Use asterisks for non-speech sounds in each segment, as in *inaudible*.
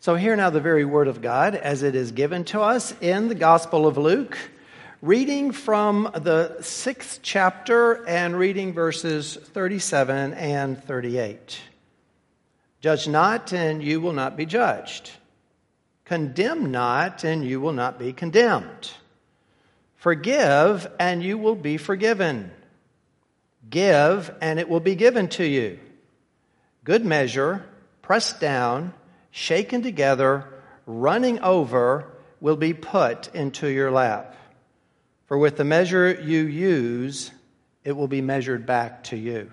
So, hear now the very word of God as it is given to us in the Gospel of Luke, reading from the sixth chapter and reading verses 37 and 38. Judge not, and you will not be judged. Condemn not, and you will not be condemned. Forgive, and you will be forgiven. Give, and it will be given to you. Good measure, pressed down shaken together, running over, will be put into your lap. For with the measure you use, it will be measured back to you.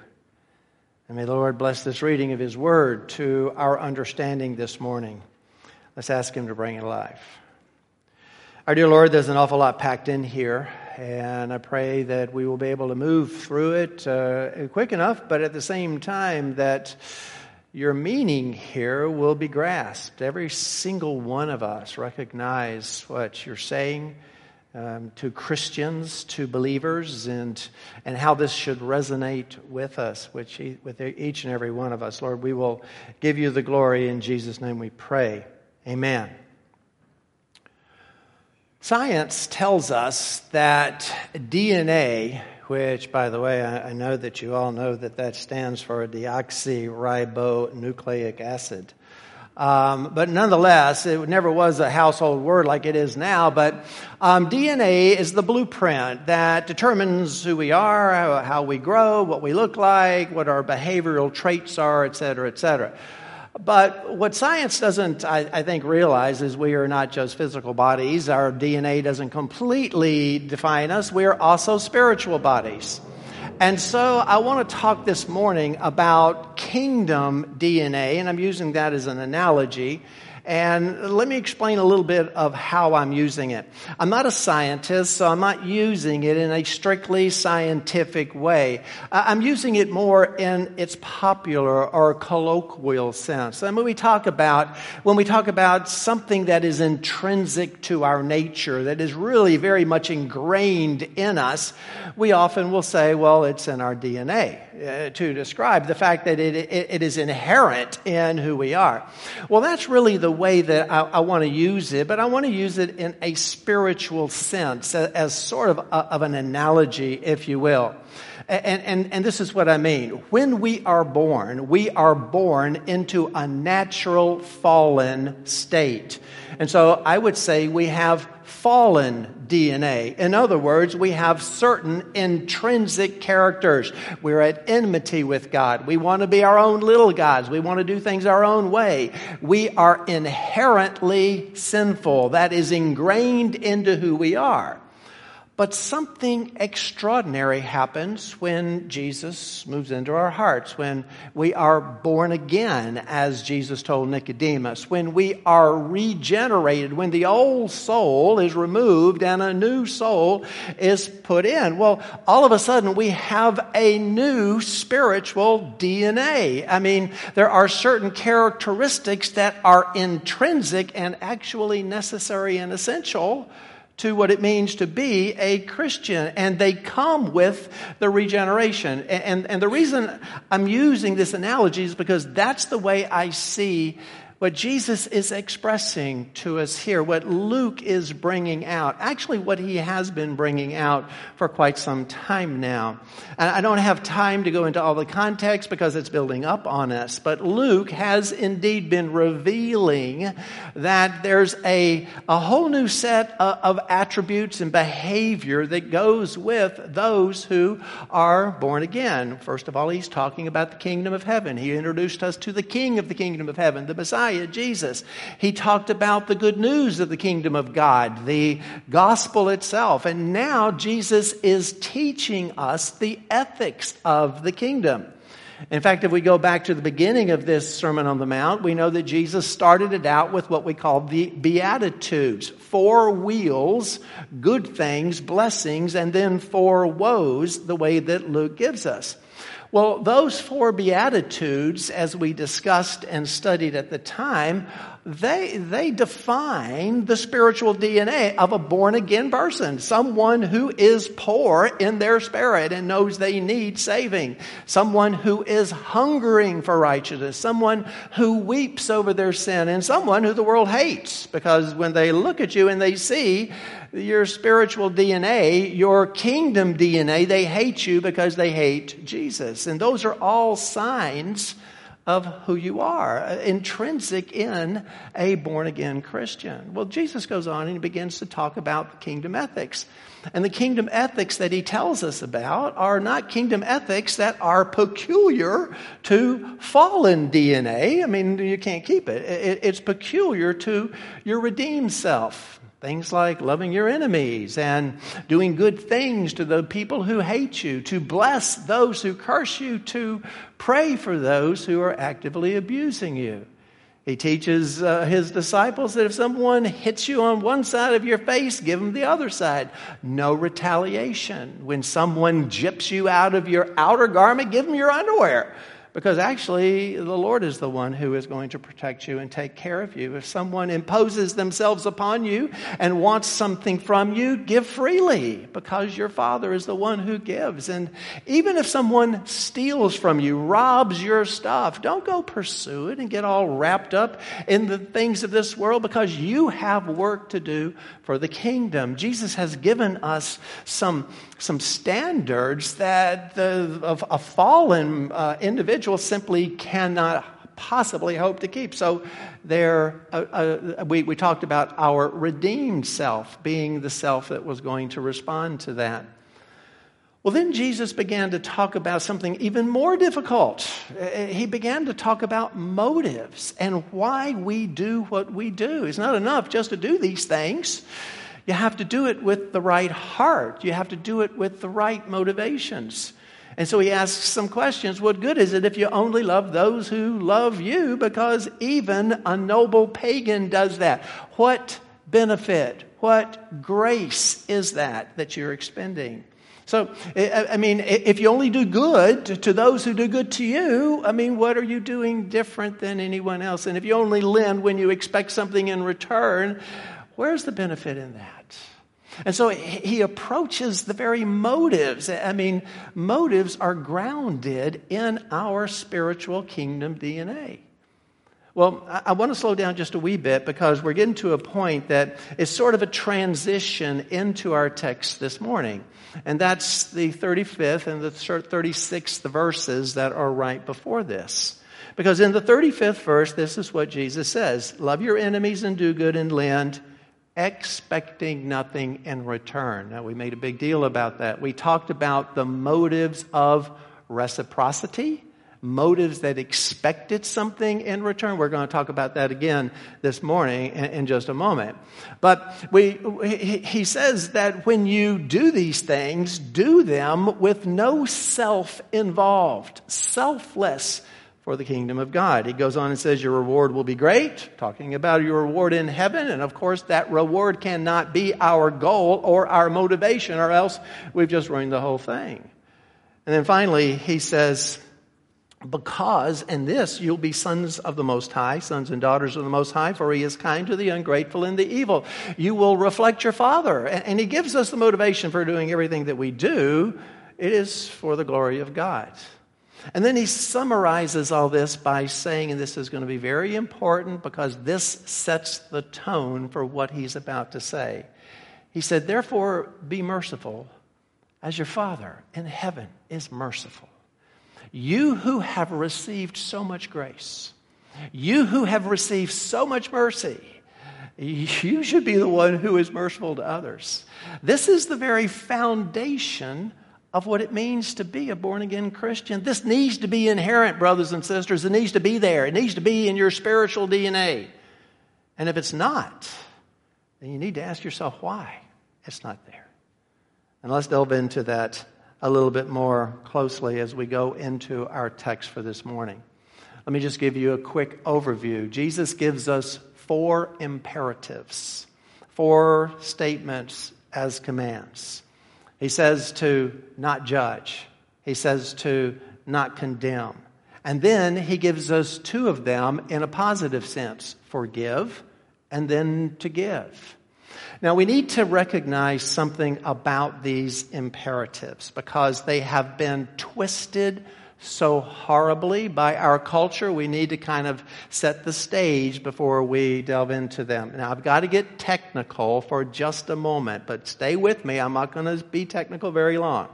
And may the Lord bless this reading of His Word to our understanding this morning. Let's ask Him to bring it alive. Our dear Lord, there's an awful lot packed in here, and I pray that we will be able to move through it uh, quick enough, but at the same time that your meaning here will be grasped. Every single one of us recognize what you're saying um, to Christians, to believers, and, and how this should resonate with us, which, with each and every one of us. Lord, we will give you the glory. In Jesus' name we pray. Amen. Science tells us that DNA which, by the way, I, I know that you all know that that stands for deoxyribonucleic acid. Um, but nonetheless, it never was a household word like it is now. But um, DNA is the blueprint that determines who we are, how, how we grow, what we look like, what our behavioral traits are, et cetera, et cetera. But what science doesn't, I, I, think, realize is we are not just physical bodies. Our DNA doesn't completely define us. We are also spiritual bodies. And so I want to talk this morning about kingdom DNA, and I'm using that as an analogy. And let me explain a little bit of how I'm using it. I'm not a scientist, so I'm not using it in a strictly scientific way. I'm using it more in its popular or colloquial sense. And when we talk about, when we talk about something that is intrinsic to our nature, that is really very much ingrained in us, we often will say, well, it's in our DNA uh, to describe the fact that it, it, it is inherent in who we are. Well, that's really the way that I, I want to use it, but I want to use it in a spiritual sense, as, sort of, a, of an analogy, if you will. And, and, and this is what I mean. When we are born, we are born into a natural fallen state. And so I would say we have fallen DNA. In other words, we have certain intrinsic characters. We're at enmity with God. We want to be our own little gods. We want to do things our own way. We are inherently sinful. That is ingrained into who we are. But something extraordinary happens when Jesus moves into our hearts, when we are born again, as Jesus told Nicodemus, when we are regenerated, when the old soul is removed and a new soul is put in. Well, all of a sudden we have a new spiritual DNA. I mean, there are certain characteristics that are intrinsic and actually necessary and essential to what it means to be a Christian, and they come with the regeneration. And, and, and, the reason I'm using this analogy is because that's the way I see what Jesus is expressing to us here, what Luke is bringing out, actually, what he has been bringing out for quite some time now. And I don't have time to go into all the context because it's building up on us, but Luke has indeed been revealing that there's a, a whole new set of, of attributes and behavior that goes with those who are born again. First of all, he's talking about the kingdom of heaven. He introduced us to the king of the kingdom of heaven, the Messiah. Messiah, Jesus. He talked about the good news of the kingdom of God, the gospel itself. And now Jesus is teaching us the ethics of the kingdom. In fact, if we go back to the beginning of this Sermon on the Mount, we know that Jesus started it out with what we call the Beatitudes four weals, good things, blessings, and then four woes, the way that Luke gives us. Well, those four Beatitudes, as we discussed and studied at the time, they, they define the spiritual DNA of a born again person. Someone who is poor in their spirit and knows they need saving. Someone who is hungering for righteousness. Someone who weeps over their sin. And someone who the world hates because when they look at you and they see your spiritual DNA, your kingdom DNA, they hate you because they hate Jesus. And those are all signs of who you are, uh, intrinsic in a born again Christian. Well, Jesus goes on and he begins to talk about kingdom ethics. And the kingdom ethics that he tells us about are not kingdom ethics that are peculiar to fallen DNA. I mean, you can't keep it. It's peculiar to your redeemed self. Things like loving your enemies and doing good things to the people who hate you, to bless those who curse you, to pray for those who are actively abusing you. He teaches uh, his disciples that if someone hits you on one side of your face, give them the other side. No retaliation. When someone gyps you out of your outer garment, give them your underwear because actually the Lord is the one who is going to protect you and take care of you. If someone imposes themselves upon you and wants something from you, give freely because your Father is the one who gives. And even if someone steals from you, robs your stuff, don't go pursue it and get all wrapped up in the things of this world because you have work to do for the kingdom. Jesus has given us some, some standards that the, a fallen uh, individual simply cannot possibly hope to keep. So there, uh, uh, we, we talked about our redeemed self being the self that was going to respond to that. Well, then Jesus began to talk about something even more difficult. Uh, he began to talk about motives and why we do what we do. It's not enough just to do these things. You have to do it with the right heart, you have to do it with the right motivations. And so he asks some questions. What good is it if you only love those who love you? Because even a noble pagan does that. What benefit, what grace is that that you're expending? So, I mean, if you only do good to those who do good to you, I mean, what are you doing different than anyone else? And if you only lend when you expect something in return, where's the benefit in that? And so he approaches the very motives. I mean, motives are grounded in our spiritual kingdom DNA. Well, I want to slow down just a wee bit because we're getting to a point that is sort of a transition into our text this morning. And that's the 35th and the 36th verses that are right before this. Because in the 35th verse, this is what Jesus says Love your enemies and do good and lend, expecting nothing in return. Now, we made a big deal about that. We talked about the motives of reciprocity motives that expected something in return. We're going to talk about that again this morning in, in just a moment. But we, he, he says that when you do these things, do them with no self involved, selfless for the kingdom of God. He goes on and says, Your reward will be great, talking about your reward in heaven. And of course, that reward cannot be our goal or our motivation, or else we've just ruined the whole thing. And then finally, he says, because in this you'll be sons of the Most High, sons and daughters of the Most High, for He is kind to the ungrateful and the evil. You will reflect your Father. And He gives us the motivation for doing everything that we do. It is for the glory of God. And then he summarizes all this by saying, and this is going to be very important because this sets the tone for what he's about to say. He said, Therefore, be merciful as your Father in heaven is merciful. You who have received so much grace, you who have received so much mercy, you should be the one who is merciful to others. This is the very foundation of what it means to be a born again Christian. This needs to be inherent, brothers and sisters. It needs to be there. It needs to be in your spiritual DNA. And if it's not, then you need to ask yourself why it's not there. And let's delve into that a little bit more closely as we go into our text for this morning. Let me just give you a quick overview. Jesus gives us four imperatives, four statements as commands. He says to not judge, he says to not condemn. And then he gives us two of them in a positive sense forgive and then to give. Now, we need to recognize something about these imperatives because they have been twisted so horribly by our culture. We need to kind of set the stage before we delve into them. Now, I've got to get technical for just a moment, but stay with me. I'm not going to be technical very long.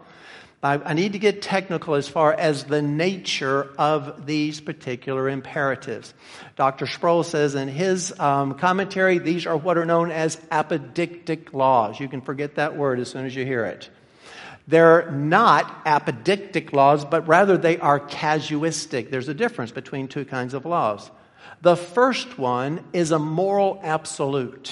I, need to get technical as far as the nature of these particular imperatives. Dr. Sproul says in his um, commentary, these are what are known as apodictic laws. You can forget that word as soon as you hear it. They're not apodictic laws, but rather they are casuistic. There's a difference between two kinds of laws. The first one is a moral absolute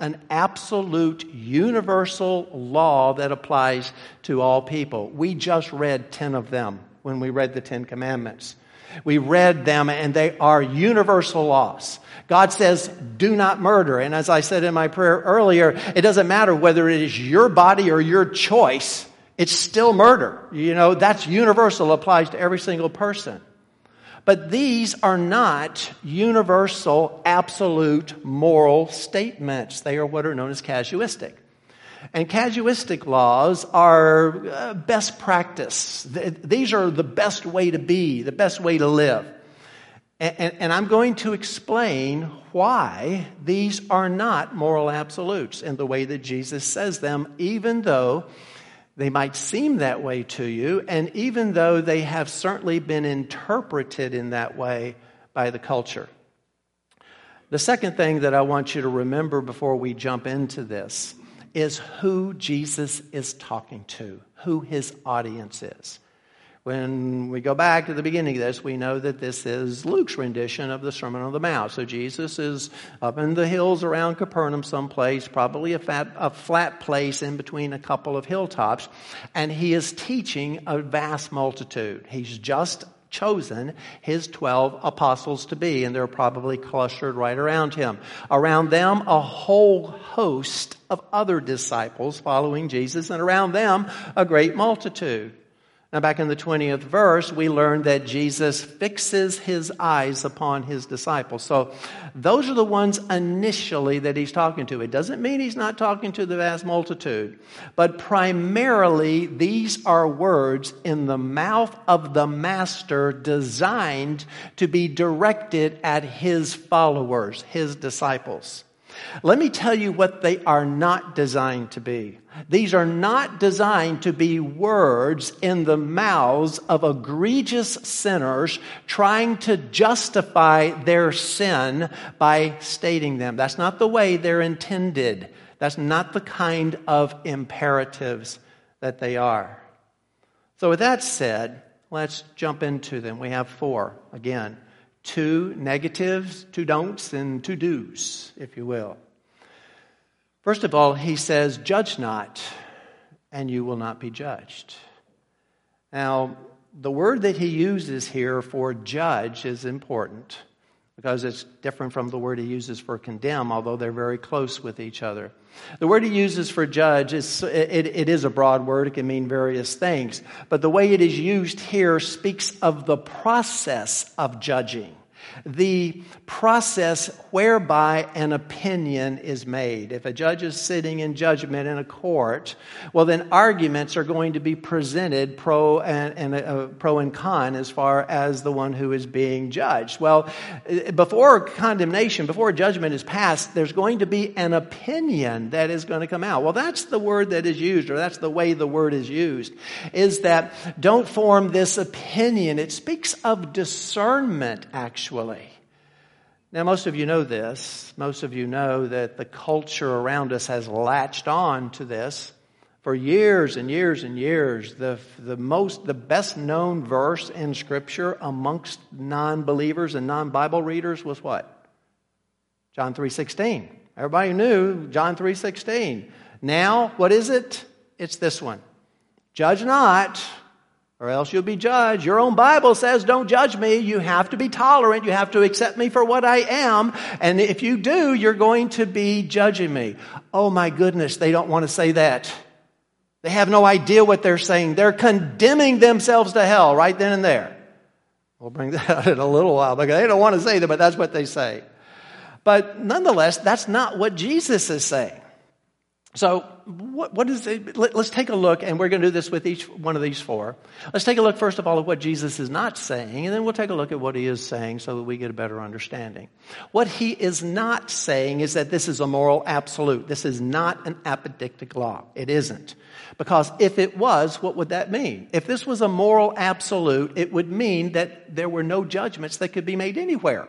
an absolute universal law that applies to all people. We just read 10 of them when we read the 10 commandments. We read them and they are universal laws. God says, do not murder. And as I said in my prayer earlier, it doesn't matter whether it is your body or your choice. It's still murder. You know, that's universal, applies to every single person. But these are not universal, absolute moral statements. They are what are known as casuistic. And casuistic laws are uh, best practice. These are the best way to be, the best way to live. And, I'm going to explain why these are not moral absolutes in the way that Jesus says them, even though they might seem that way to you, and even though they have certainly been interpreted in that way by the culture. The second thing that I want you to remember before we jump into this is who Jesus is talking to, who his audience is. When we go back to the beginning of this, we know that this is Luke's rendition of the Sermon on the Mount. So Jesus is up in the hills around Capernaum, someplace, probably a, a flat place in between a couple of hilltops, and he is teaching a vast multitude. He's just chosen his 12 apostles to be, and they're probably clustered right around him. Around them, a whole host of other disciples following Jesus, and around them, a great multitude. Now, back in the 20th verse, we learned that Jesus fixes his eyes upon his disciples. So, those are the ones initially that he's talking to. It doesn't mean he's not talking to the vast multitude, but primarily, these are words in the mouth of the Master designed to be directed at his followers, his disciples. Let me tell you what they are not designed to be. These are not designed to be words in the mouths of egregious sinners trying to justify their sin by stating them. That's not the way they're intended. That's not the kind of imperatives that they are. So, with that said, let's jump into them. We have four again two negatives, two don'ts, and two do's, if you will. First of all, he says, Judge not, and you will not be judged. Now, the word that he uses here for judge is important because it's different from the word he uses for condemn, although they're very close with each other. The word he uses for judge is it, it is a broad word. It can mean various things, but the way it is used here speaks of the process of judging the process whereby an opinion is made. If a judge is sitting in judgment in a court, well, then arguments are going to be presented pro and, and uh, pro and con as far as the one who is being judged. Well, before condemnation, before judgment is passed, there's going to be an opinion that is going to come out. Well, that's the word that is used, or that's the way the word is used, is that don't form this opinion. It speaks of discernment, actually. Now, most of you know this. Most of you know that the culture around us has latched on to this for years and years and years. The, the most, the best known verse in Scripture amongst non believers and non Bible readers was what? John 3.16. Everybody knew John 3.16. Now, what is it? It's this one. Judge not, or else you'll be judged. Your own Bible says, don't judge me. You have to be tolerant. You have to accept me for what I am. And if you do, you're going to be judging me. Oh my goodness, they don't want to say that. They have no idea what they're saying. They're condemning themselves to hell right then and there. We'll bring that *laughs* out in a little while because they don't want to say that, but that's what they say. But nonetheless, that's not what Jesus is saying. So, what, what is it? Let, us take a look, and we're going to do this with each one of these four. Let's take a look, first of all, at what Jesus is not saying, and then we'll take a look at what he is saying so that we get a better understanding. What he is not saying is that this is a moral absolute. This is not an apodictic law. It isn't. Because if it was, what would that mean? If this was a moral absolute, it would mean that there were no judgments that could be made anywhere.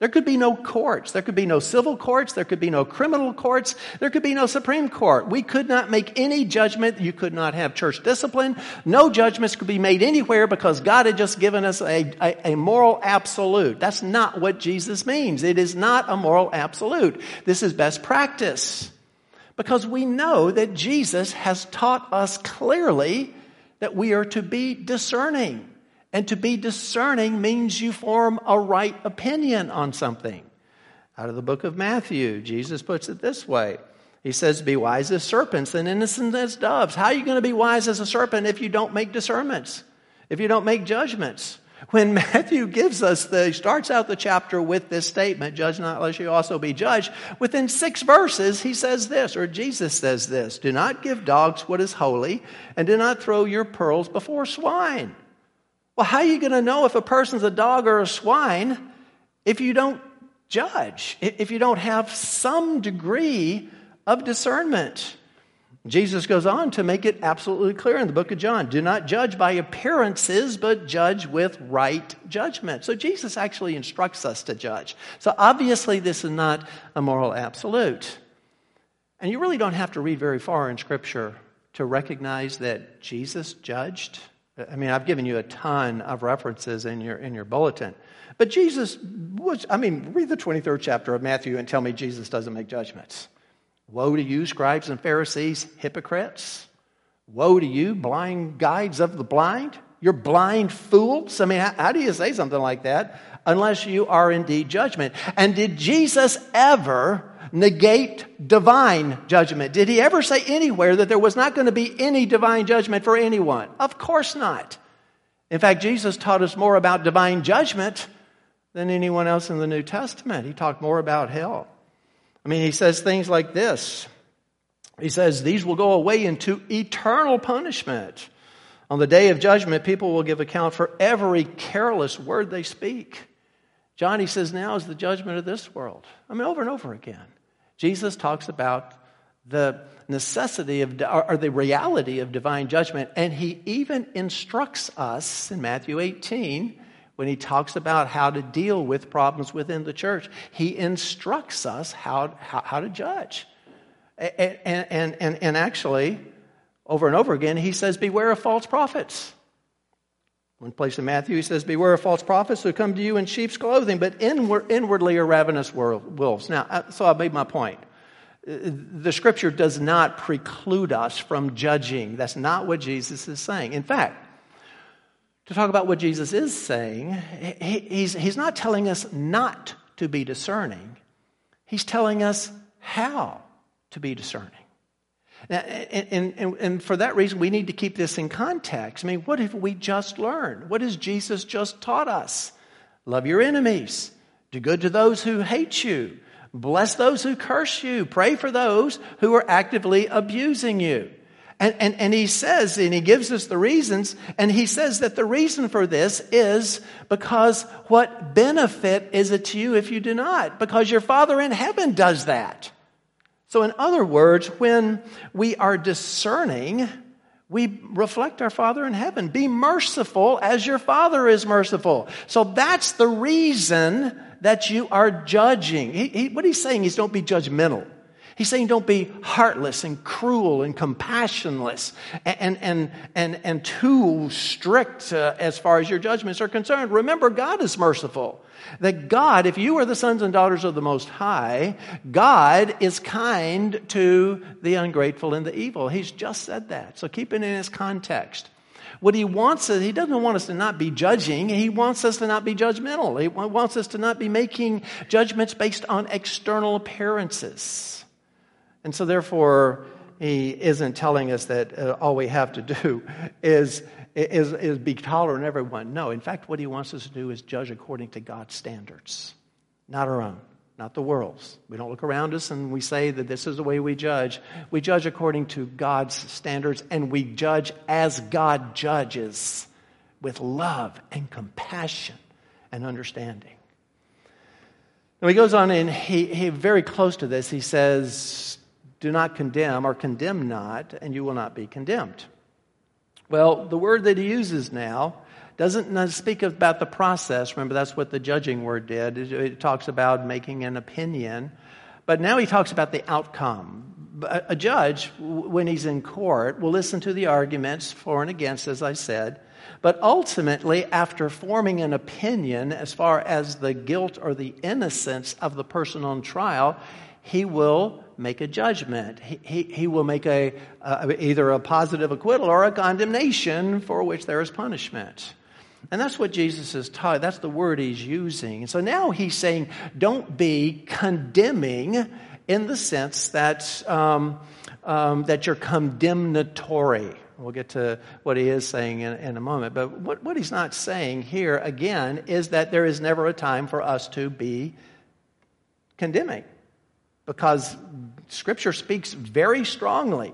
There could be no courts. There could be no civil courts. There could be no criminal courts. There could be no Supreme Court. We could not make any judgment. You could not have church discipline. No judgments could be made anywhere because God had just given us a, a, a moral absolute. That's not what Jesus means. It is not a moral absolute. This is best practice. Because we know that Jesus has taught us clearly that we are to be discerning. And to be discerning means you form a right opinion on something. Out of the book of Matthew, Jesus puts it this way He says, Be wise as serpents and innocent as doves. How are you going to be wise as a serpent if you don't make discernments, if you don't make judgments? When *laughs* Matthew gives us the, he starts out the chapter with this statement, judge not lest you also be judged. Within six verses, he says this, or Jesus says this, do not give dogs what is holy, and do not throw your pearls before swine. Well, how are you going to know if a person's a dog or a swine if you don't judge, if you don't have some degree of discernment? Jesus goes on to make it absolutely clear in the book of John do not judge by appearances, but judge with right judgment. So Jesus actually instructs us to judge. So obviously, this is not a moral absolute. And you really don't have to read very far in Scripture to recognize that Jesus judged I mean, I've given you a ton of references in your, in your bulletin. But Jesus was, I mean, read the 23rd chapter of Matthew and tell me Jesus doesn't make judgments. Woe to you, scribes and Pharisees, hypocrites. Woe to you, blind guides of the blind. You're blind fools. I mean, how, how do you say something like that unless you are indeed judgment? And did Jesus ever negate divine judgment. Did he ever say anywhere that there was not going to be any divine judgment for anyone? Of course not. In fact, Jesus taught us more about divine judgment than anyone else in the New Testament. He talked more about hell. I mean, he says things like this. He says, These will go away into eternal punishment. On the day of judgment, people will give account for every careless word they speak. John, he says, now is the judgment of this world. I mean, over and over again. Jesus talks about the necessity of, or the reality of divine judgment, and he even instructs us in Matthew 18 when he talks about how to deal with problems within the church. He instructs us how, how, how to judge. And, and, and, and actually, over and over again, he says, Beware of false prophets. One place in Matthew, he says, Beware of false prophets who come to you in sheep's clothing, but inward, inwardly are ravenous wolves. Now, so I made my point. Uh, the scripture does not preclude us from judging. That's not what Jesus is saying. In fact, to talk about what Jesus is saying, he's, he's not telling us not to be discerning, he's telling us how to be discerning. And, and, and, for that reason, we need to keep this in context. I mean, what have we just learned? What has Jesus just taught us? Love your enemies, do good to those who hate you, bless those who curse you, pray for those who are actively abusing you. And, and, and he says, and he gives us the reasons, and he says that the reason for this is because what benefit is it to you if you do not? Because your Father in heaven does that. So, in other words, when we are discerning, we reflect our Father in heaven. Be merciful as your Father is merciful. So that's the reason that you are judging. He, he, what he's saying is don't be judgmental. He's saying don't be heartless and cruel and compassionless and, and, and, and too strict uh, as far as your judgments are concerned. Remember, God is merciful. That God, if you are the sons and daughters of the Most High, God is kind to the ungrateful and the evil. He's just said that. So keep it in its context. What he wants is, he doesn't want us to not be judging. He wants us to not be judgmental. He wants us to not be making judgments based on external appearances. And so, therefore, he isn't telling us that uh, all we have to *laughs* do is, is, is be tolerant of everyone. No, in fact, what he wants us to do is judge according to God's standards, not our own, not the world's. We don't look around us and we say that this is the way we judge. We judge according to God's standards and we judge as God judges with love and compassion and understanding. And he goes on and he, he very close to this, he says, do not condemn or condemn not, and you will not be condemned. Well, the word that he uses now doesn't speak about the process. Remember, that's what the judging word did. It talks about making an opinion. But now he talks about the outcome. A judge, when he's in court, will listen to the arguments for and against, as I said. But ultimately, after forming an opinion as far as the guilt or the innocence of the person on trial, he will make a judgment. He, he, he will make a, uh, either a positive acquittal or a condemnation for which there is punishment. And that's what Jesus is taught. That's the word he's using. so now he's saying, don't be condemning in the sense that, um, um, that you're condemnatory. We'll get to what he is saying in, in a moment. But what, what he's not saying here, again, is that there is never a time for us to be condemning because Scripture speaks very strongly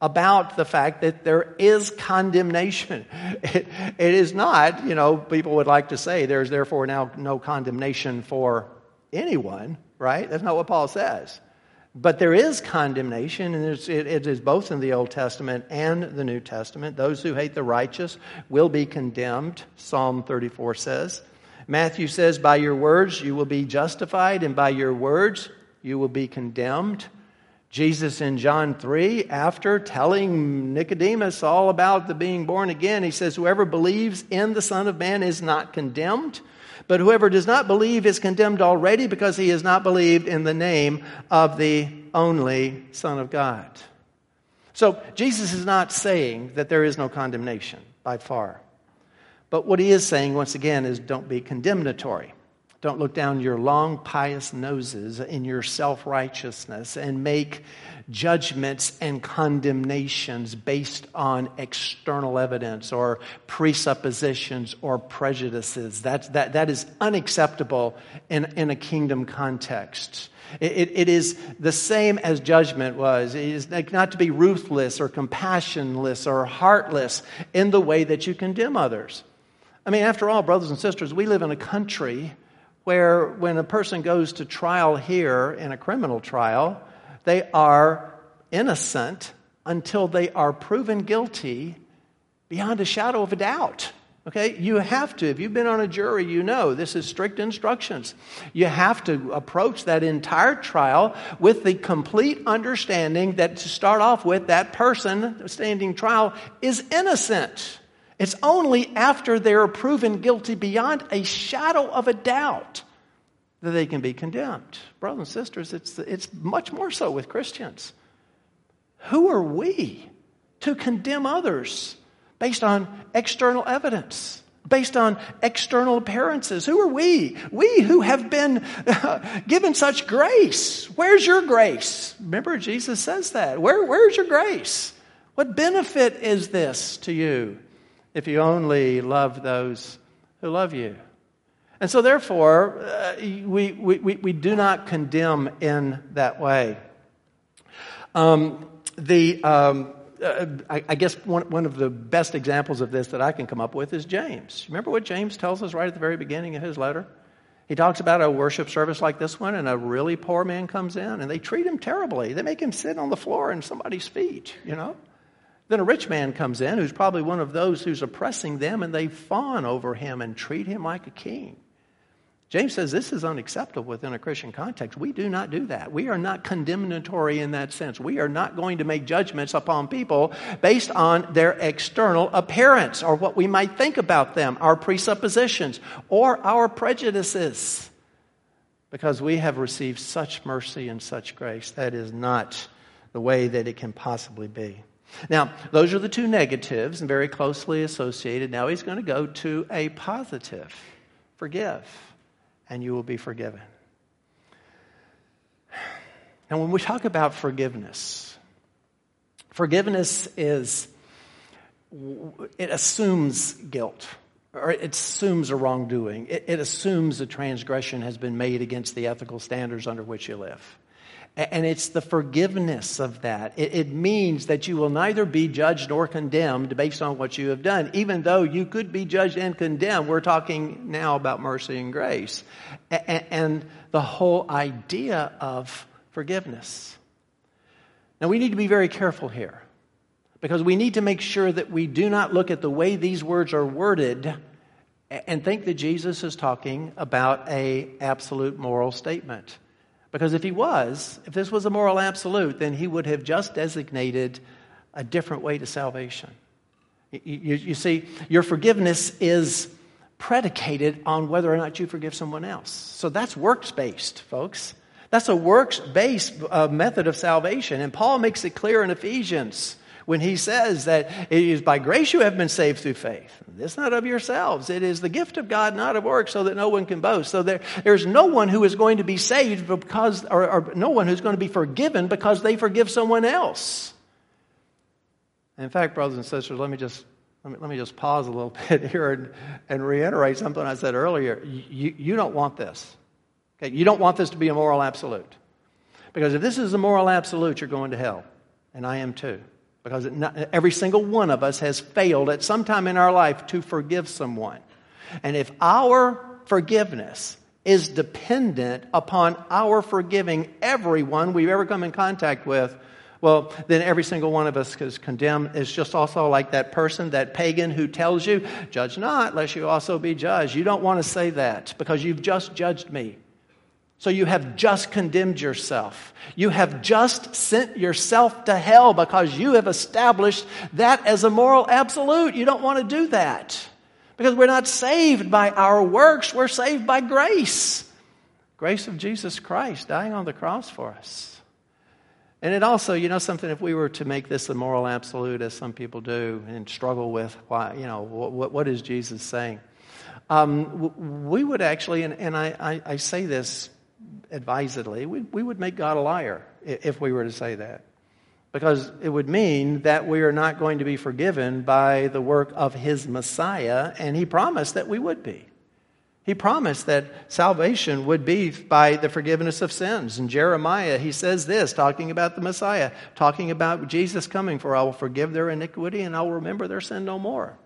about the fact that there is condemnation. *laughs* It, it is not, you know, people would like to say there's therefore now no condemnation for anyone, right? That's not what Paul says. But there is condemnation, and it, it is both in the Old Testament and the New Testament. Those who hate the righteous will be condemned, Psalm 34 says. Matthew says, By your words you will be justified, and by your words you will be condemned. Jesus in John 3, after telling Nicodemus all about the being born again, he says, Whoever believes in the Son of Man is not condemned, but whoever does not believe is condemned already because he has not believed in the name of the only Son of God. So Jesus is not saying that there is no condemnation by far. But what he is saying, once again, is don't be condemnatory. Don't look down your long, pious noses in your self righteousness and make judgments and condemnations based on external evidence or presuppositions or prejudices. That, that, that is unacceptable in, in a kingdom context. It, it, it is the same as judgment was. It is not to be ruthless or compassionless or heartless in the way that you condemn others. I mean, after all, brothers and sisters, we live in a country where when a person goes to trial here in a criminal trial, they are innocent until they are proven guilty beyond a shadow of a doubt. Okay, you have to. If you've been on a jury, you know this is strict instructions. You have to approach that entire trial with the complete understanding that to start off with, that person standing trial is innocent. It's only after they're proven guilty beyond a shadow of a doubt that they can be condemned. Brothers and sisters, it's, it's much more so with Christians. Who are we to condemn others based on external evidence? Based on external appearances. Who are we? We who have been *laughs* given such grace. Where's your grace? Remember, Jesus says that. Where, where's your grace? What benefit is this to you? If you only love those who love you. And so, therefore, uh, we, we, we do not condemn in that way. Um, the, um, uh, I, I, guess one, one of the best examples of this that I can come up with is James. Remember what James tells us right at the very beginning of his letter? He talks about a worship service like this one, and a really poor man comes in, and they treat him terribly. They make him sit on the floor in somebody's feet, you know? Then a rich man comes in who's probably one of those who's oppressing them, and they fawn over him and treat him like a king. James says this is unacceptable within a Christian context. We do not do that. We are not condemnatory in that sense. We are not going to make judgments upon people based on their external appearance or what we might think about them, our presuppositions, or our prejudices. Because we have received such mercy and such grace. That is not the way that it can possibly be. Now, those are the two negatives and very closely associated. Now he's going to go to a positive forgive, and you will be forgiven. Now, when we talk about forgiveness, Forgiveness is, it assumes guilt, or it assumes a wrongdoing. It, it assumes a transgression has been made against the ethical standards under which you live. And it's the forgiveness of that. It, means that you will neither be judged nor condemned based on what you have done, even though you could be judged and condemned. We're talking now about mercy and grace. And, and the whole idea of forgiveness. Now, we need to be very careful here because we need to make sure that we do not look at the way these words are worded and think that Jesus is talking about a absolute moral statement. Because if he was, if this was a moral absolute, then he would have just designated a different way to salvation. You, you, you, see, your forgiveness is predicated on whether or not you forgive someone else. So that's works based, folks. That's a works based uh, method of salvation. And Paul makes it clear in Ephesians when he says that it is by grace you have been saved through faith. It's not of yourselves. It is the gift of God, not of works, so that no one can boast. So there, there's no one who is going to be saved because, or, or no one who's going to be forgiven because they forgive someone else. In fact, brothers and sisters, let me just let me, let me just pause a little *laughs* bit here and, and reiterate something I said earlier. You, you don't want this. Okay? You don't want this to be a moral absolute. Because if this is a moral absolute, you're going to hell. And I am too. Because not, every single one of us has failed at some time in our life to forgive someone. And if our forgiveness is dependent upon our forgiving everyone we've ever come in contact with, well, then every single one of us is condemned. It's just also like that person, that pagan who tells you, judge not, lest you also be judged. You don't want to say that because you've just judged me. So you have just condemned yourself. You have just sent yourself to hell because you have established that as a moral absolute. You don't want to do that because we're not saved by our works, we're saved by grace. Grace of Jesus Christ dying on the cross for us. And it also, you know, something, if we were to make this a moral absolute, as some people do, and struggle with why, you know, what, what is Jesus saying? Um, we would actually, and, and I, I, I say this advisedly, we, we would make God a liar if we were to say that. Because it would mean that we are not going to be forgiven by the work of His Messiah, and He promised that we would be. He promised that salvation would be by the forgiveness of sins. In Jeremiah, he says this, talking about the Messiah, talking about Jesus coming, for I will forgive their iniquity and I will remember their sin no more.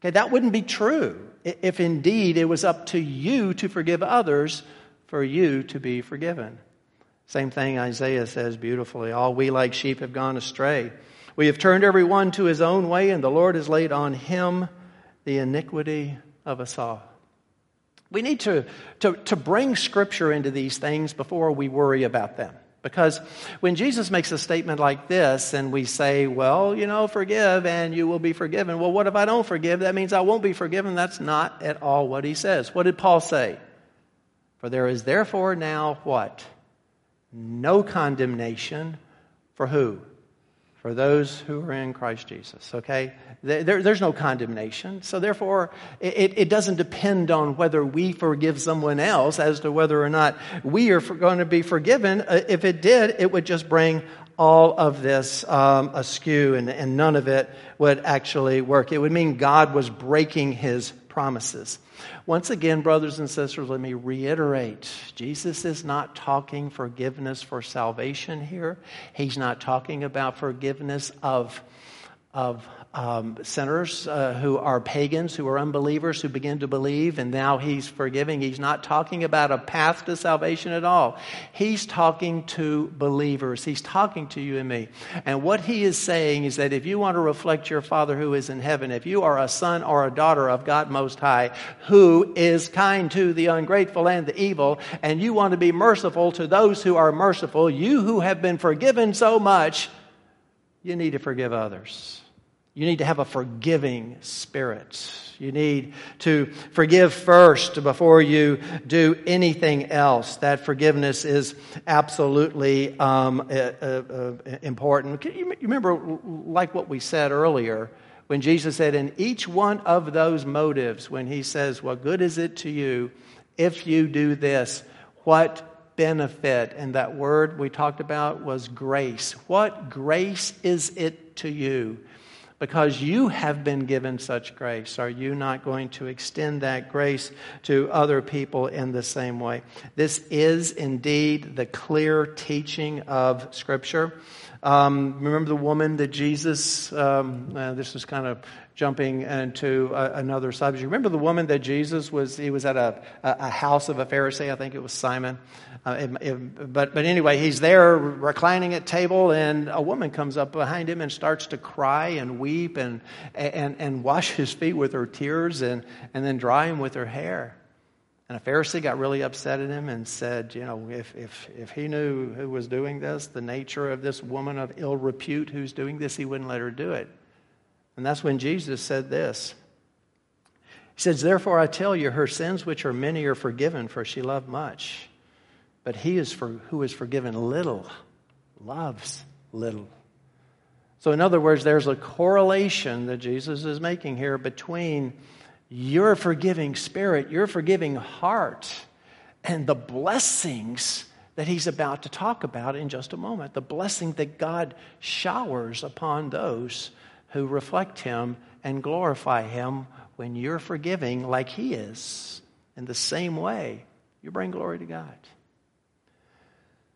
Okay, that wouldn't be true if indeed it was up to you to forgive others for you to be forgiven. Same thing Isaiah says beautifully. All we like sheep have gone astray. We have turned every one to his own way, and the Lord has laid on him the iniquity of us all. We need to, to, to bring Scripture into these things before we worry about them. Because when Jesus makes a statement like this and we say, well, you know, forgive and you will be forgiven. Well, what if I don't forgive? That means I won't be forgiven. That's not at all what he says. What did Paul say? For there is therefore now what? No condemnation for who? For those who are in Christ Jesus, okay? There, there's no condemnation. So therefore, it, it doesn't depend on whether we forgive someone else as to whether or not we are going to be forgiven. Uh, if it did, it would just bring all of this um, askew and, and none of it would actually work. It would mean God was breaking his promises. Once again, brothers and sisters, let me reiterate Jesus is not talking forgiveness for salvation here. He's not talking about forgiveness of, of um, sinners uh, who are pagans, who are unbelievers, who begin to believe, and now he's forgiving. He's not talking about a path to salvation at all. He's talking to believers. He's talking to you and me. And what he is saying is that if you want to reflect your Father who is in heaven, if you are a son or a daughter of God Most High, who is kind to the ungrateful and the evil, and you want to be merciful to those who are merciful, you who have been forgiven so much, you need to forgive others. You need to have a forgiving spirit. You need to forgive first before you do anything else. That forgiveness is absolutely um, uh, uh, uh, important. You remember, like what we said earlier, when Jesus said, in each one of those motives, when he says, What good is it to you if you do this? What benefit. And that word we talked about was grace. What grace is it to you? Because you have been given such grace, are you not going to extend that grace to other people in the same way? This is indeed the clear teaching of Scripture. Um, remember the woman that Jesus, um, uh, this is kind of jumping into a, another subject. Remember the woman that Jesus was, he was at a, a house of a Pharisee, I think it was Simon. Uh, it, it, but, but anyway, he's there reclining at table, and a woman comes up behind him and starts to cry and weep and, and, and wash his feet with her tears and, and then dry him with her hair. And a Pharisee got really upset at him and said, You know, if, if, if he knew who was doing this, the nature of this woman of ill repute who's doing this, he wouldn't let her do it. And that's when Jesus said this. He says, Therefore I tell you, her sins, which are many, are forgiven, for she loved much. But he is for, who is forgiven little loves little. So, in other words, there's a correlation that Jesus is making here between your forgiving spirit, your forgiving heart, and the blessings that he's about to talk about in just a moment. The blessing that God showers upon those who reflect him and glorify him when you're forgiving like he is. In the same way, you bring glory to God.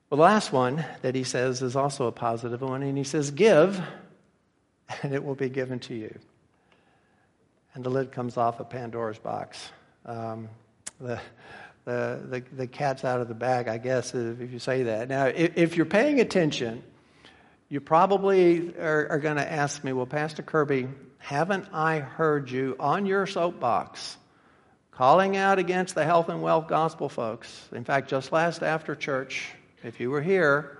Well, the last one that he says is also a positive one, and he says, Give, and it will be given to you. And the lid comes off of Pandora's box. Um, the, the, the, the, cat's out of the bag, I guess, if you say that. Now, if, if you're paying attention, you probably are, are going to ask me, Well, Pastor Kirby, haven't I heard you on your soapbox calling out against the health and wealth gospel folks? In fact, just last after church, if you were here,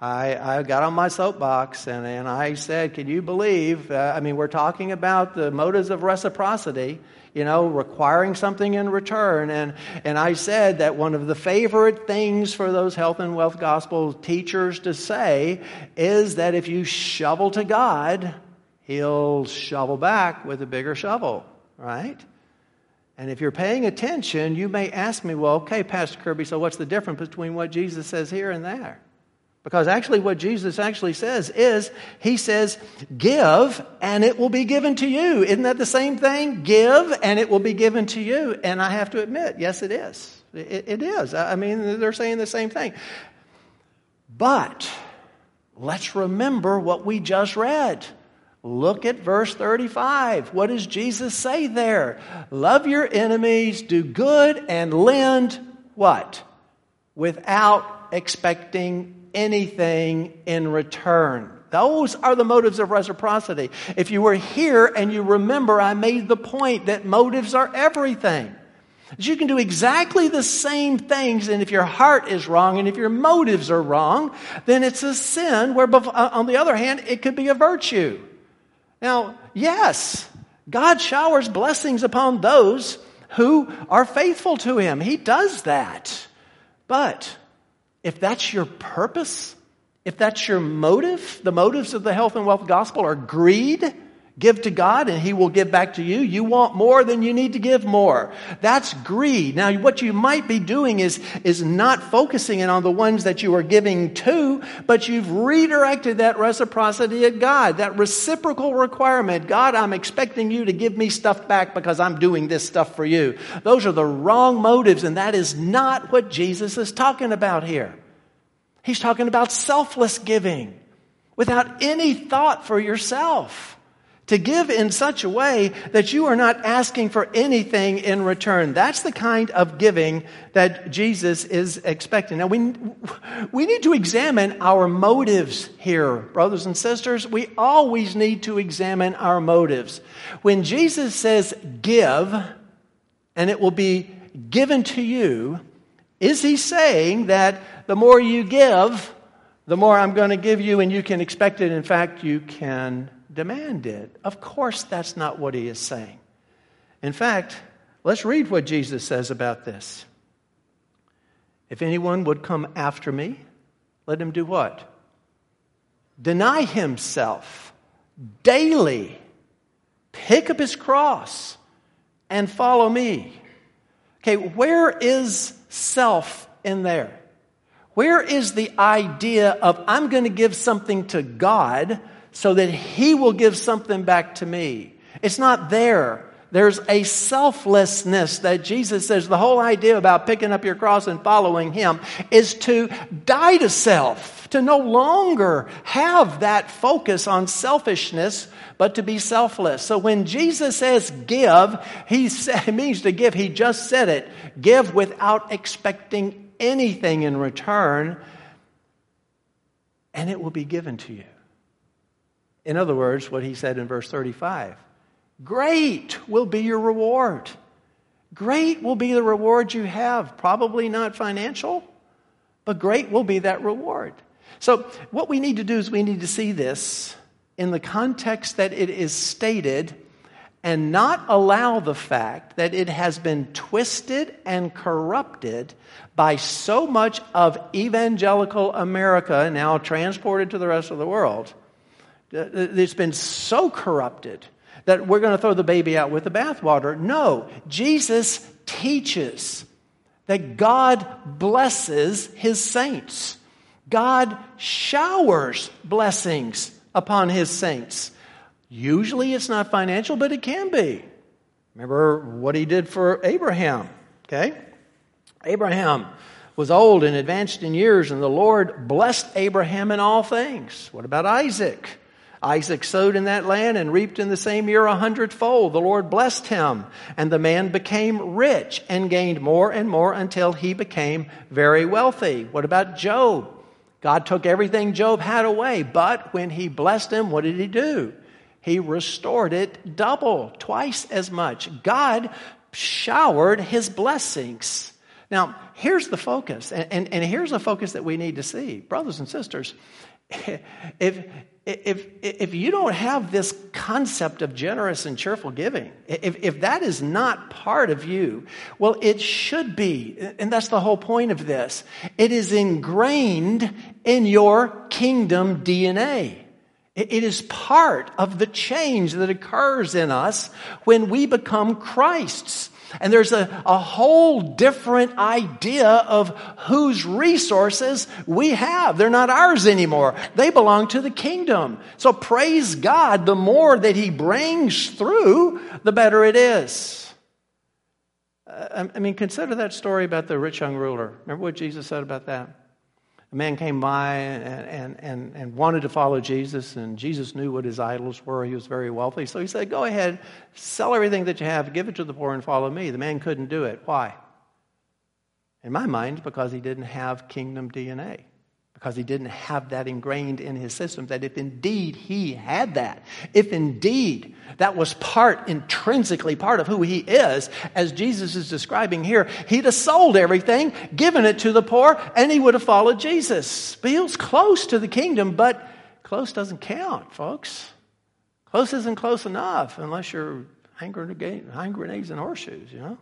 I, I got on my soapbox and, and I said, Can you believe? Uh, I mean, we're talking about the motives of reciprocity, you know, requiring something in return. And, and I said that one of the favorite things for those health and wealth gospel teachers to say is that if you shovel to God, He'll shovel back with a bigger shovel, right? And if you're paying attention, you may ask me, well, okay, Pastor Kirby, so what's the difference between what Jesus says here and there? Because actually, what Jesus actually says is, He says, Give and it will be given to you. Isn't that the same thing? Give and it will be given to you. And I have to admit, yes, it is. it, it is. I mean, they're saying the same thing. But let's remember what we just read. Look at verse 35. What does Jesus say there? Love your enemies, do good, and lend what? Without expecting anything in return. Those are the motives of reciprocity. If you were here and you remember, I made the point that motives are everything. You can do exactly the same things, and if your heart is wrong and if your motives are wrong, then it's a sin, where uh, on the other hand, it could be a virtue. Now, yes, God showers blessings upon those who are faithful to Him. He does that. But if that's your purpose, if that's your motive, the motives of the health and wealth gospel are greed, Give to God and He will give back to you. You want more than you need to give more. That's greed. Now, what you might be doing is, is not focusing in on the ones that you are giving to, but you've redirected that reciprocity at God, that reciprocal requirement. God, I'm expecting you to give me stuff back because I'm doing this stuff for you. Those are the wrong motives, and that is not what Jesus is talking about here. He's talking about selfless giving without any thought for yourself to give in such a way that you are not asking for anything in return. That's the kind of giving that Jesus is expecting. Now, we, we need to examine our motives here, brothers and sisters. We always need to examine our motives. When Jesus says, give, and it will be given to you, is he saying that the more you give, the more I'm going to give you, and you can expect it. In fact, you can demanded. Of course, that's not what he is saying. In fact, let's read what Jesus says about this. If anyone would come after me, let him do what? Deny himself daily, pick up his cross, and follow me. Okay, where is self in there? Where is the idea of I'm going to give something to God so that He will give something back to me? It's not there. There's a selflessness that Jesus says the whole idea about picking up your cross and following Him is to die to self, to no longer have that focus on selfishness, but to be selfless. So when Jesus says give, He *laughs* means to give. He just said it. Give without expecting anything in return, and it will be given to you. In other words, what He said in verse 35 Great will be your reward. Great will be the reward you have. Probably not financial, but great will be that reward. So, what we need to do is we need to see this in the context that it is stated and not allow the fact that it has been twisted and corrupted by so much of evangelical America, now transported to the rest of the world. Uh, uh, it's been so corrupted that we're going to throw the baby out with the bathwater. No, Jesus teaches that God blesses his saints. God showers blessings upon his saints. Usually it's not financial, but it can be. Remember what he did for Abraham, okay? Abraham was old and advanced in years, and the Lord blessed Abraham in all things. What about Isaac? Isaac sowed in that land and reaped in the same year a hundredfold. The Lord blessed him, and the man became rich and gained more and more until he became very wealthy. What about Job? God took everything Job had away, but when he blessed him, what did he do? He restored it double, twice as much. God showered his blessings. Now, here's the focus, and, and, and here's a focus that we need to see. Brothers and sisters, *laughs* if, if, if you don't have this concept of generous and cheerful giving, if, if that is not part of you, well, it should be. And that's the whole point of this. It is ingrained in your kingdom DNA. It is part of the change that occurs in us when we become Christ's. And there's a, a whole different idea of whose resources we have. They're not ours anymore. They belong to the kingdom. So praise God, the more that He brings through, the better it is. Uh, I mean, consider that story about the rich young ruler. Remember what Jesus said about that? A man came by and, and, and, wanted to follow Jesus, and Jesus knew what his idols were. He was very wealthy. So he said, Go ahead, sell everything that you have, give it to the poor, and follow me. The man couldn't do it. Why? In my mind, because he didn't have kingdom DNA because he didn't have that ingrained in his system. That if indeed he had that, if indeed that was part, intrinsically part of who he is, as Jesus is describing here, he'd have sold everything, given it to the poor, and he would have followed Jesus. Was close to the kingdom, but close doesn't count, folks. Close isn't close enough unless you're hand grenades and horseshoes, you know?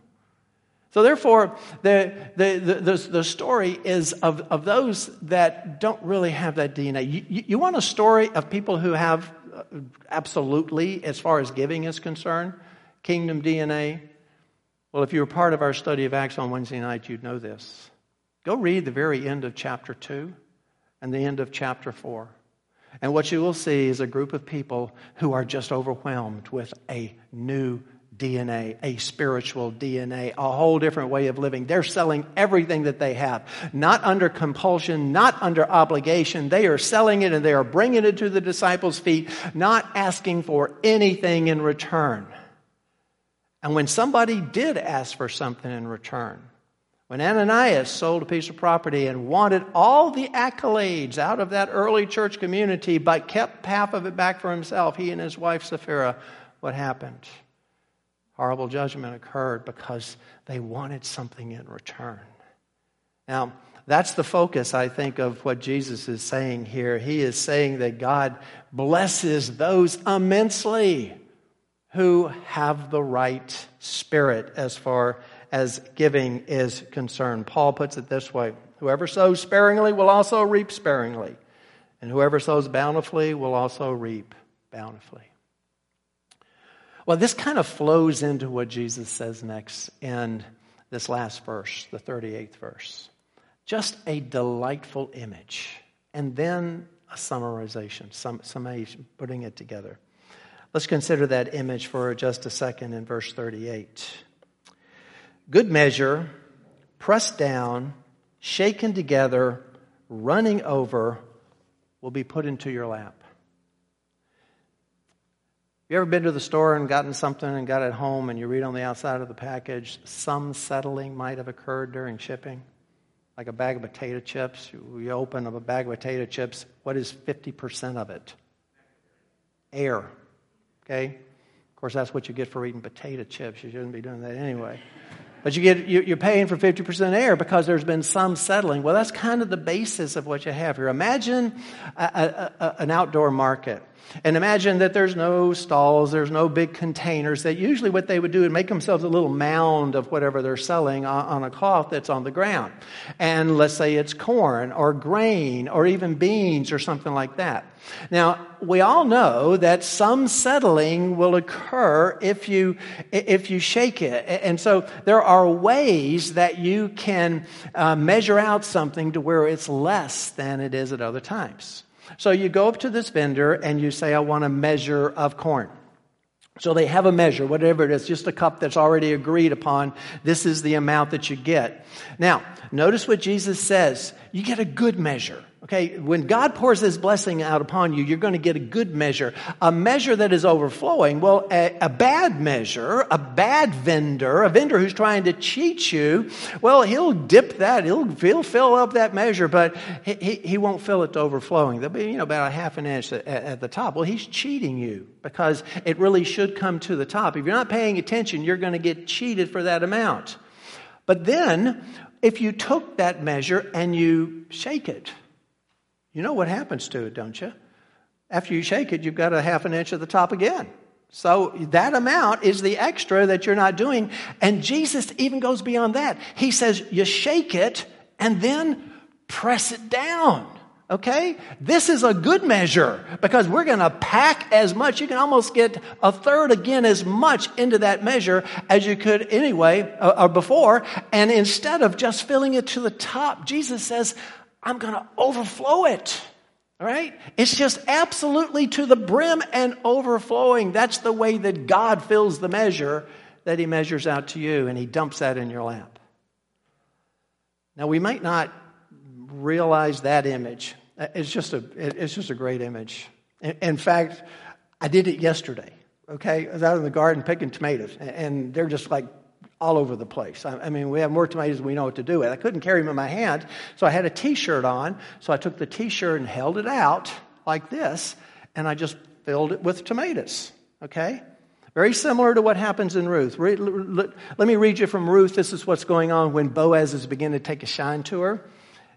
So, therefore, the, the, the, the, story is of, of those that don't really have that DNA. You, you want a story of people who have uh, absolutely, as far as giving is concerned, kingdom DNA? Well, if you were part of our study of Acts on Wednesday night, you'd know this. Go read the very end of chapter 2 and the end of chapter 4. And what you will see is a group of people who are just overwhelmed with a new DNA, a spiritual DNA, a whole different way of living. They're selling everything that they have, not under compulsion, not under obligation. They are selling it and they are bringing it to the disciples' feet, not asking for anything in return. And when somebody did ask for something in return, when Ananias sold a piece of property and wanted all the accolades out of that early church community, but kept half of it back for himself, he and his wife Sapphira, what happened? Horrible judgment occurred because they wanted something in return. Now, that's the focus, I think, of what Jesus is saying here. He is saying that God blesses those immensely who have the right spirit as far as giving is concerned. Paul puts it this way Whoever sows sparingly will also reap sparingly, and whoever sows bountifully will also reap bountifully. Well, this kind of flows into what Jesus says next in this last verse, the 38th verse. Just a delightful image. And then a summarization, some, putting it together. Let's consider that image for just a second in verse 38. Good measure, pressed down, shaken together, running over, will be put into your lap. You ever been to the store and gotten something and got it home and you read on the outside of the package, some settling might have occurred during shipping? Like a bag of potato chips. You open up a bag of potato chips, what is 50% of it? Air. Okay? Of course, that's what you get for eating potato chips. You shouldn't be doing that anyway. But you get, you're paying for 50% air because there's been some settling. Well, that's kind of the basis of what you have here. Imagine a, a, a, an outdoor market. And imagine that there's no stalls, there's no big containers. That usually what they would do is make themselves a little mound of whatever they're selling on, a cloth that's on the ground. And let's say it's corn or grain or even beans or something like that. Now, we all know that some settling will occur if you, if you shake it. And so there are ways that you can uh, measure out something to where it's less than it is at other times. So you go up to this vendor and you say, I want a measure of corn. So they have a measure, whatever it is, just a cup that's already agreed upon. This is the amount that you get. Now, notice what Jesus says. You get a good measure. Okay, when God pours His blessing out upon you, you're going to get a good measure, a measure that is overflowing. Well, a, a, bad measure, a bad vendor, a vendor who's trying to cheat you, well, he'll dip that, he'll, he'll fill up that measure, but he, he, he won't fill it to overflowing. There'll be, you know, about a half an inch at, at the top. Well, he's cheating you because it really should come to the top. If you're not paying attention, you're going to get cheated for that amount. But then, if you took that measure and you shake it, you know what happens to it, don't you? After you shake it, you've got a half an inch at the top again. So that amount is the extra that you're not doing. And Jesus even goes beyond that. He says, you shake it and then press it down. Okay? This is a good measure because we're going to pack as much. You can almost get a third again as much into that measure as you could anyway uh, or before. And instead of just filling it to the top, Jesus says, I'm going to overflow it. All right? It's just absolutely to the brim and overflowing. That's the way that God fills the measure that He measures out to you, and He dumps that in your lap. Now, we might not realize that image. Uh, it's just a, it's just a great image. In fact, I did it yesterday. Okay, I was out in the garden picking tomatoes, and they're just like all over the place. I, I, mean, we have more tomatoes than we know what to do with. I couldn't carry them in my hand, so I had a T-shirt on. So I took the T-shirt and held it out like this, and I just filled it with tomatoes. Okay, very similar to what happens in Ruth. Let me read you from Ruth. This is what's going on when Boaz is beginning to take a shine to her.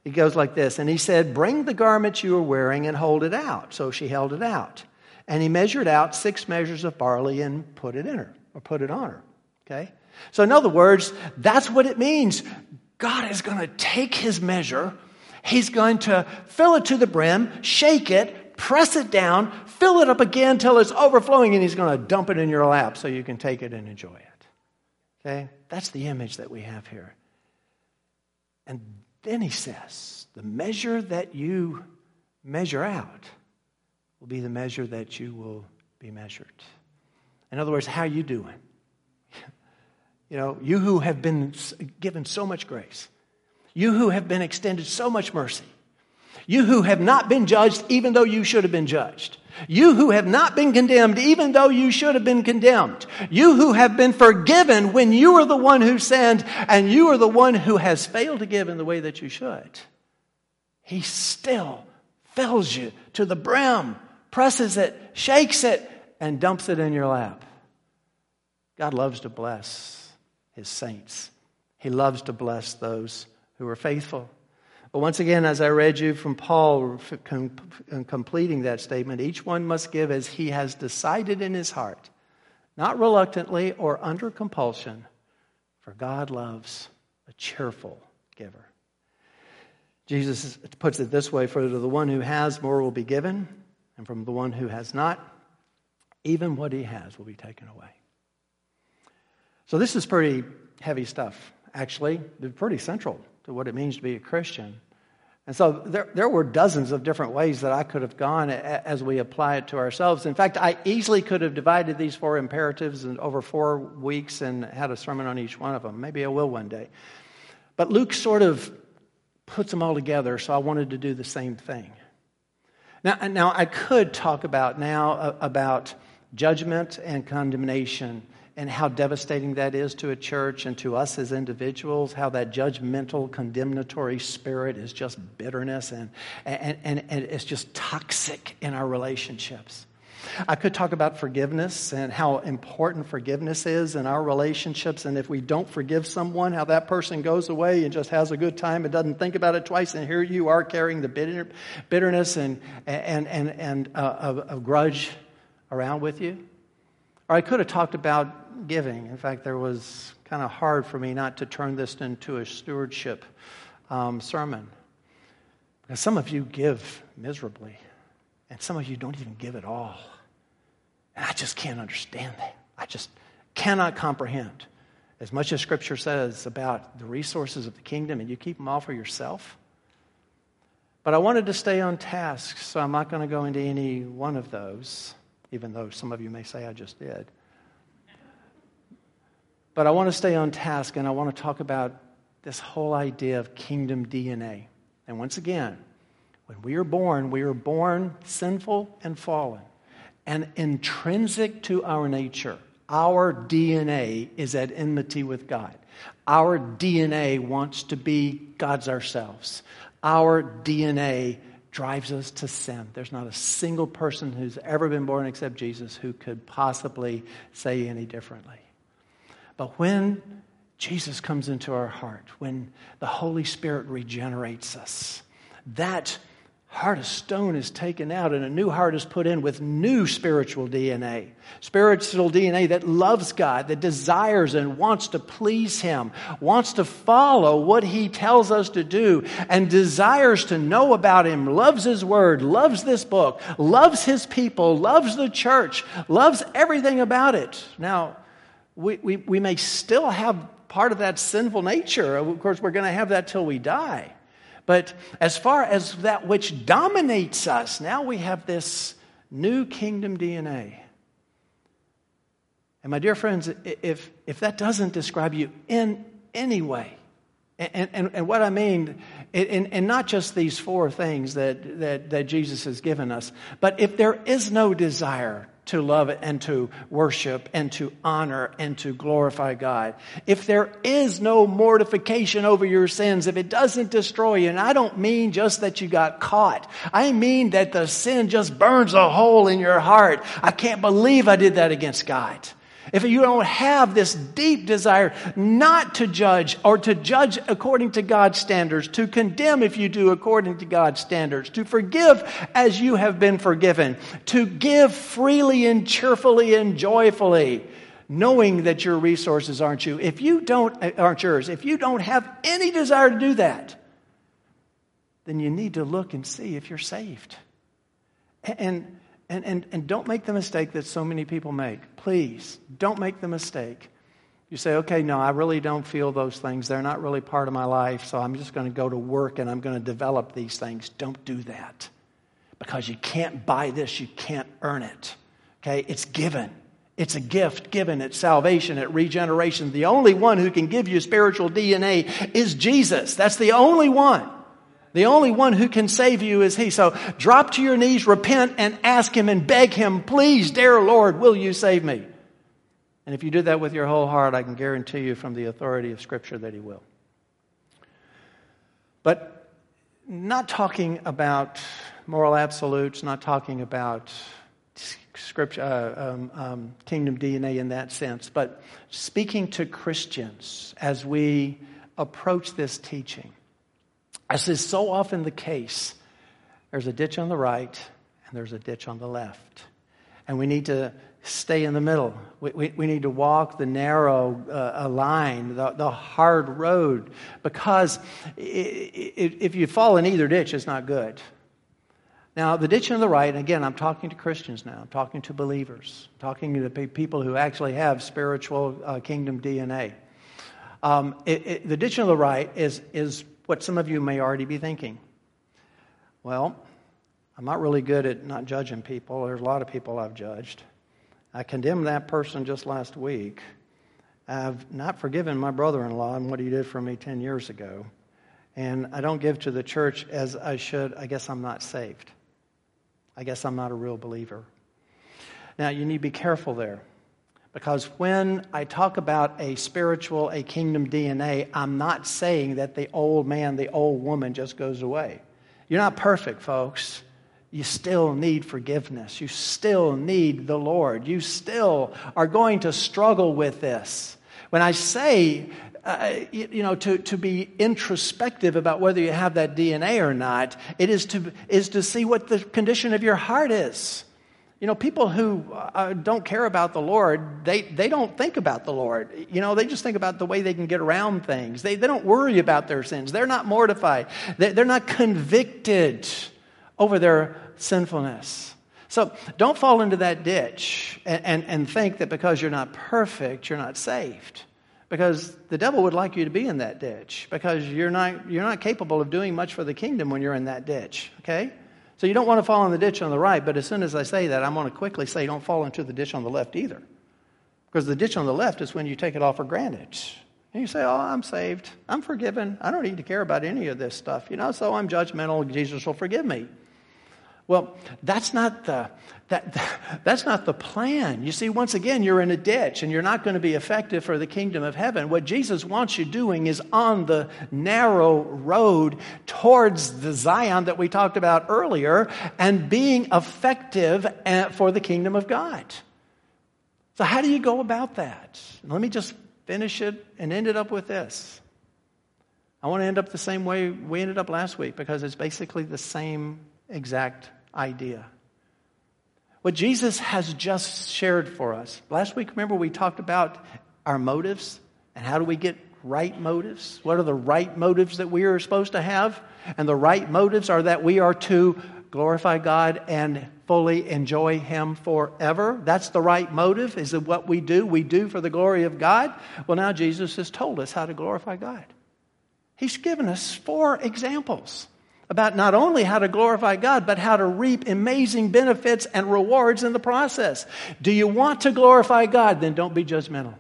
He goes like this, and he said, "Bring the garment you are wearing and hold it out." So she held it out, and he measured out six measures of barley and put it in her, or put it on her. Okay. So, in other words, that's what it means. God is going to take his measure, he's going to fill it to the brim, shake it, press it down, fill it up again till it's overflowing, and he's going to dump it in your lap so you can take it and enjoy it. Okay? That's the image that we have here. And then he says, the measure that you measure out will be the measure that you will be measured. In other words, how are you doing? You know, you who have been given so much grace, you who have been extended so much mercy, you who have not been judged even though you should have been judged. You who have not been condemned even though you should have been condemned. You who have been forgiven when you are the one who sinned and you are the one who has failed to give in the way that you should. He still fills you to the brim, presses it, shakes it, and dumps it in your lap. God loves to bless his saints. He loves to bless those who are faithful. But once again, as I read you from Paul completing that statement, each one must give as he has decided in his heart, not reluctantly or under compulsion, for God loves a cheerful giver. Jesus puts it this way For to the one who has, more will be given, and from the one who has not, even what he has will be taken away. So this is pretty heavy stuff, actually. It's pretty central to what it means to be a Christian. And so there, there were dozens of different ways that I could have gone as we apply it to ourselves. In fact, I easily could have divided these four imperatives over four weeks and had a sermon on each one of them. Maybe I will one day. But Luke sort of puts them all together, so I wanted to do the same thing. Now, now I could talk about now uh, about judgment and condemnation and how devastating that is to a church and to us as individuals, how that judgmental, condemnatory spirit is just bitterness and, and, and, and it's just toxic in our relationships. I could talk about forgiveness and how important forgiveness is in our relationships. And if we don't forgive someone, how that person goes away and just has a good time and doesn't think about it twice. And here you are carrying the bitter, bitterness and, and, and, and uh, a, a grudge around with you. Or I could have talked about giving. In fact, there was kind of hard for me not to turn this into a stewardship um, sermon. Because some of you give miserably, and some of you don't even give at all. And I just can't understand that. I just cannot comprehend. As much as Scripture says about the resources of the kingdom, and you keep them all for yourself. But I wanted to stay on task, so I'm not going to go into any one of those even though some of you may say I just did. But I want to stay on task and I want to talk about this whole idea of kingdom DNA. And once again, when we are born, we are born sinful and fallen. And intrinsic to our nature, our DNA is at enmity with God. Our DNA wants to be God's ourselves. Our DNA drives us to sin. There's not a single person who's ever been born except Jesus who could possibly say any differently. But when Jesus comes into our heart, when the Holy Spirit regenerates us, that heart of stone is taken out and a new heart is put in with new spiritual DNA. Spiritual DNA that loves God, that desires and wants to please Him, wants to follow what He tells us to do, and desires to know about Him, loves His Word, loves this book, loves His people, loves the church, loves everything about it. Now, we, we, we may still have part of that sinful nature. Of course, we're going to have that till we die. But as far as that which dominates us, now we have this new kingdom DNA. And my dear friends, if, if that doesn't describe you in any way, and, and, and what I mean, and, not just these four things that, that, that Jesus has given us, but if there is no desire to love and to worship and to honor and to glorify God. If there is no mortification over your sins, if it doesn't destroy you, and I don't mean just that you got caught, I mean that the sin just burns a hole in your heart. I can't believe I did that against God. If you don't have this deep desire not to judge or to judge according to God's standards, to condemn if you do according to God's standards, to forgive as you have been forgiven, to give freely and cheerfully and joyfully, knowing that your resources aren't you. If you don't uh, aren't yours, if you don't have any desire to do that, then you need to look and see if you're saved. And and, and, and don't make the mistake that so many people make. Please, don't make the mistake. You say, okay, no, I really don't feel those things. They're not really part of my life, so I'm just going to go to work and I'm going to develop these things. Don't do that. Because you can't buy this, you can't earn it. Okay? It's given. It's a gift given at salvation, at regeneration. The only one who can give you spiritual DNA is Jesus. That's the only one. The only one who can save you is He. So drop to your knees, repent, and ask Him and beg Him, please, dear Lord, will you save me? And if you do that with your whole heart, I can guarantee you from the authority of Scripture that He will. But not talking about moral absolutes, not talking about scripture, uh, um, um, kingdom DNA in that sense, but speaking to Christians as we approach this teaching. As is so often the case, there's a ditch on the right and there's a ditch on the left. And we need to stay in the middle. We, we, we need to walk the narrow uh, line, the, the hard road, because if you fall in either ditch, it's not good. Now, the ditch on the right, and again, I'm talking to Christians now, I'm talking to believers, I'm talking to people who actually have spiritual uh, kingdom DNA. Um, it, it, the ditch on the right is, is what some of you may already be thinking. Well, I'm not really good at not judging people. There's a lot of people I've judged. I condemned that person just last week. I've not forgiven my brother in law and what he did for me 10 years ago. And I don't give to the church as I should. I guess I'm not saved. I guess I'm not a real believer. Now, you need to be careful there. Because when I talk about a spiritual, a kingdom DNA, I'm not saying that the old man, the old woman just goes away. You're not perfect, folks. You still need forgiveness. You still need the Lord. You still are going to struggle with this. When I say, uh, you, you know, to, to be introspective about whether you have that DNA or not, it is to, is to see what the condition of your heart is. You know, people who uh, don't care about the Lord, they, they don't think about the Lord. You know, they just think about the way they can get around things. They, they don't worry about their sins. They're not mortified. They, they're not convicted over their sinfulness. So don't fall into that ditch and, and, and think that because you're not perfect, you're not saved. Because the devil would like you to be in that ditch because you're not, you're not capable of doing much for the kingdom when you're in that ditch, okay? So you don't want to fall in the ditch on the right, but as soon as I say that, I'm going to quickly say don't fall into the ditch on the left either. Because the ditch on the left is when you take it all for granted. And you say, Oh, I'm saved. I'm forgiven. I don't need to care about any of this stuff, you know, so I'm judgmental. Jesus will forgive me. Well, that's not the that, *laughs* that's not the plan. You see, once again, you're in a ditch and you're not going to be effective for the kingdom of heaven. What Jesus wants you doing is on the narrow road towards the Zion that we talked about earlier and being effective eh, for the kingdom of God. So, how do you go about that? Let me just finish it and end it up with this. I want to end up the same way we ended up last week because it's basically the same exact idea. What Jesus has just shared for us. Last week, remember, we talked about our motives and how do we get right motives? What are the right motives that we are supposed to have? And the right motives are that we are to glorify God and fully enjoy Him forever. That's the right motive, is it what we do? We do for the glory of God. Well, now Jesus has told us how to glorify God. He's given us four examples about not only how to glorify God, but how to reap amazing benefits and rewards in the process. Do you want to glorify God? Then don't be judgmental.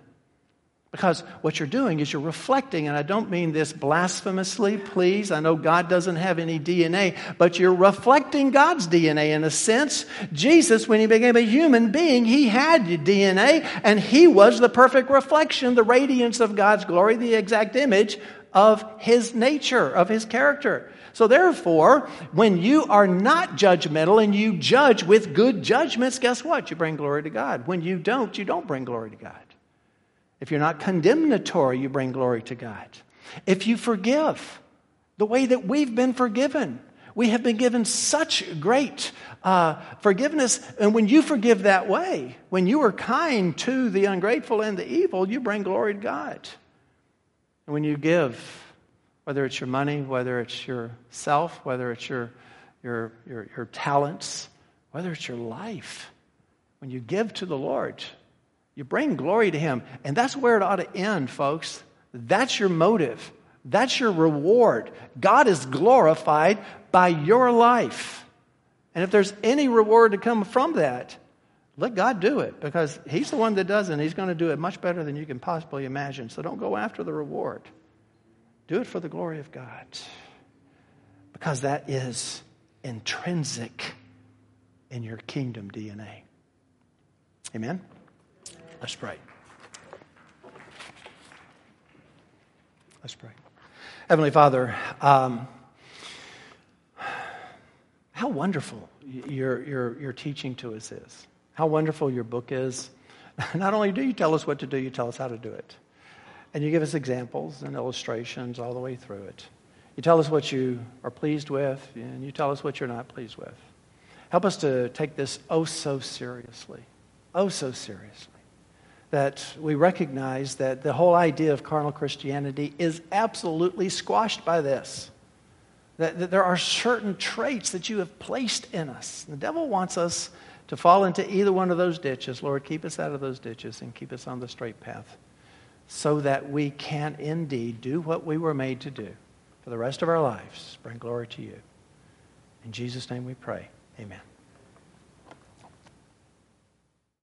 Because what you're doing is you're reflecting, and I don't mean this blasphemously, please. I know God doesn't have any DNA, but you're reflecting God's DNA in a sense. Jesus, when he became a human being, he had DNA, and he was the perfect reflection, the radiance of God's glory, the exact image of his nature, of his character. So, therefore, when you are not judgmental and you judge with good judgments, guess what? You bring glory to God. When you don't, you don't bring glory to God. If you're not condemnatory, you bring glory to God. If you forgive the way that we've been forgiven, we have been given such great uh, forgiveness. And when you forgive that way, when you are kind to the ungrateful and the evil, you bring glory to God. And when you give whether it's your money, whether it's yourself, whether it's your, your, your, your talents, whether it's your life. When you give to the Lord, you bring glory to Him. And that's where it ought to end, folks. That's your motive. That's your reward. God is glorified by your life. And if there's any reward to come from that, let God do it because He's the one that does it and He's going to do it much better than you can possibly imagine. So don't go after the reward. Do it for the glory of God. Because that is intrinsic in your kingdom DNA. Amen? Let's pray. Let's pray. Heavenly Father, um, how wonderful your, your, your teaching to us is. How wonderful your book is. *laughs* Not only do you tell us what to do, you tell us how to do it. And you give us examples and illustrations all the way through it. You tell us what you are pleased with, and you tell us what you're not pleased with. Help us to take this oh so seriously. Oh so seriously. That we recognize that the whole idea of carnal Christianity is absolutely squashed by this. That, that there are certain traits that you have placed in us. The devil wants us to fall into either one of those ditches. Lord, keep us out of those ditches and keep us on the straight path so that we can indeed do what we were made to do for the rest of our lives bring glory to you. In Jesus' name we pray. Amen.